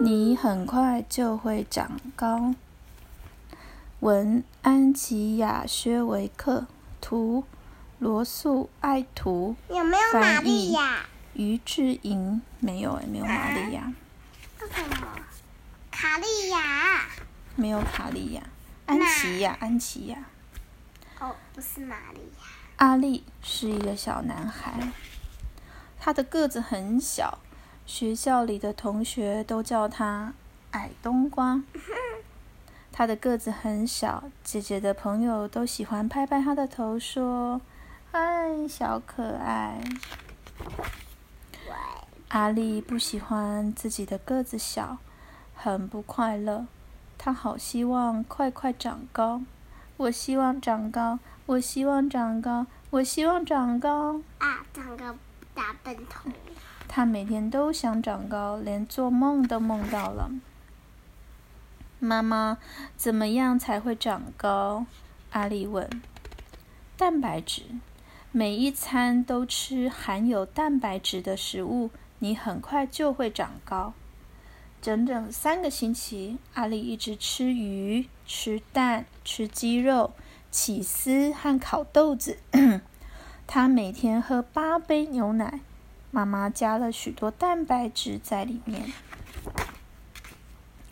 你很快就会长高。文安琪雅薛维克，图罗素爱图，有没有玛利亚？于志莹没有哎，没有玛利亚。卡利亚。没有卡利亚，安琪亚，安琪亚。哦，不是玛利亚。阿力是一个小男孩，他的个子很小，学校里的同学都叫他矮冬瓜。他的个子很小，姐姐的朋友都喜欢拍拍他的头，说：“嗨，小可爱。”阿丽不喜欢自己的个子小，很不快乐。他好希望快快长高。我希望长高，我希望长高，我希望长高。啊，长个大笨头。他每天都想长高，连做梦都梦到了。妈妈，怎么样才会长高？阿丽问。蛋白质，每一餐都吃含有蛋白质的食物，你很快就会长高。整整三个星期，阿丽一直吃鱼、吃蛋、吃鸡肉、起司和烤豆子。她每天喝八杯牛奶，妈妈加了许多蛋白质在里面，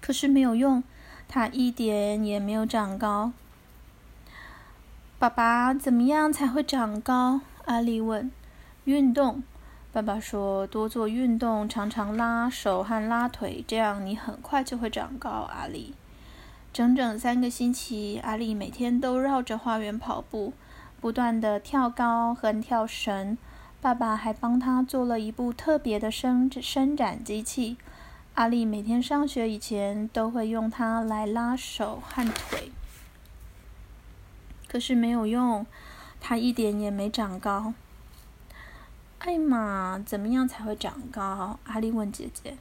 可是没有用。他一点也没有长高。爸爸，怎么样才会长高？阿丽问。运动，爸爸说，多做运动，常常拉手和拉腿，这样你很快就会长高。阿丽，整整三个星期，阿丽每天都绕着花园跑步，不断的跳高、和跳绳。爸爸还帮他做了一部特别的伸伸展机器。阿丽每天上学以前都会用它来拉手和腿，可是没有用，它一点也没长高。艾玛，怎么样才会长高？阿丽问姐姐。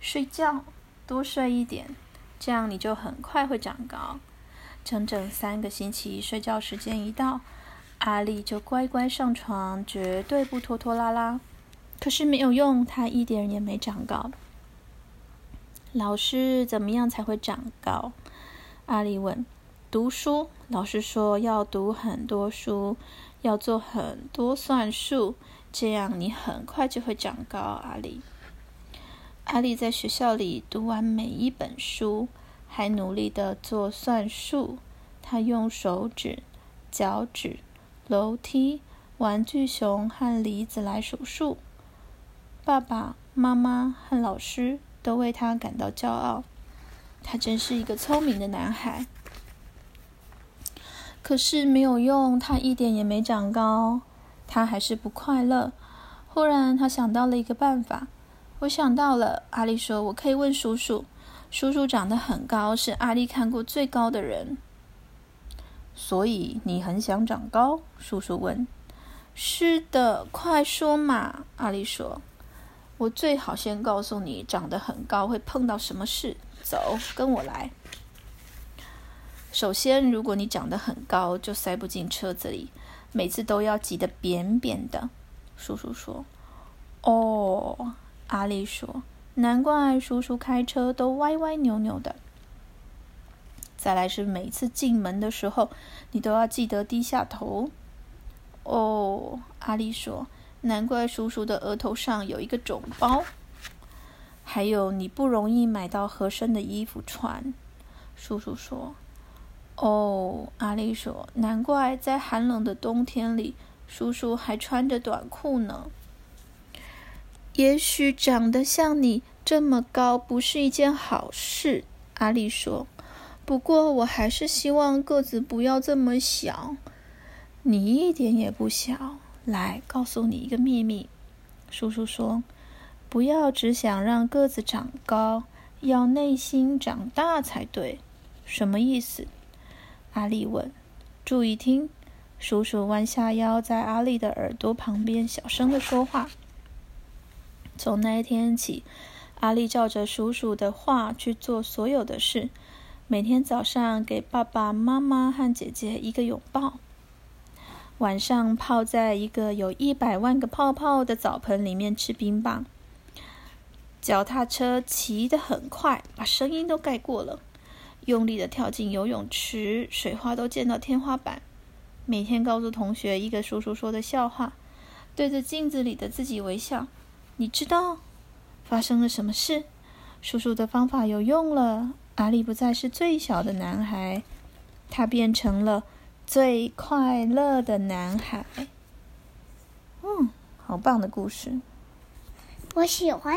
睡觉，多睡一点，这样你就很快会长高。整整三个星期，睡觉时间一到，阿丽就乖乖上床，绝对不拖拖拉拉。可是没有用，她一点也没长高。老师怎么样才会长高？阿丽问。读书，老师说要读很多书，要做很多算术，这样你很快就会长高。阿丽，阿丽在学校里读完每一本书，还努力的做算术。她用手指、脚趾、楼梯、玩具熊和梨子来数数。爸爸妈妈和老师。都为他感到骄傲，他真是一个聪明的男孩。可是没有用，他一点也没长高，他还是不快乐。忽然，他想到了一个办法。我想到了，阿丽说：“我可以问叔叔。叔叔长得很高，是阿丽看过最高的人。”所以你很想长高？叔叔问。“是的，快说嘛！”阿丽说。我最好先告诉你，长得很高会碰到什么事。走，跟我来。首先，如果你长得很高，就塞不进车子里，每次都要挤得扁扁的。叔叔说：“哦。”阿丽说：“难怪叔叔开车都歪歪扭扭的。”再来是每次进门的时候，你都要记得低下头。哦，阿丽说。难怪叔叔的额头上有一个肿包。还有，你不容易买到合身的衣服穿。叔叔说：“哦。”阿丽说：“难怪在寒冷的冬天里，叔叔还穿着短裤呢。”也许长得像你这么高不是一件好事，阿丽说。不过我还是希望个子不要这么小。你一点也不小。来告诉你一个秘密，叔叔说：“不要只想让个子长高，要内心长大才对。”什么意思？阿丽问。注意听，叔叔弯下腰，在阿丽的耳朵旁边小声的说话。从那一天起，阿丽照着叔叔的话去做所有的事。每天早上给爸爸妈妈和姐姐一个拥抱。晚上泡在一个有一百万个泡泡的澡盆里面吃冰棒。脚踏车骑得很快，把声音都盖过了。用力的跳进游泳池，水花都溅到天花板。每天告诉同学一个叔叔说的笑话，对着镜子里的自己微笑。你知道发生了什么事？叔叔的方法有用了，阿力不再是最小的男孩，他变成了最快乐的男孩。嗯，好棒的故事。我喜欢。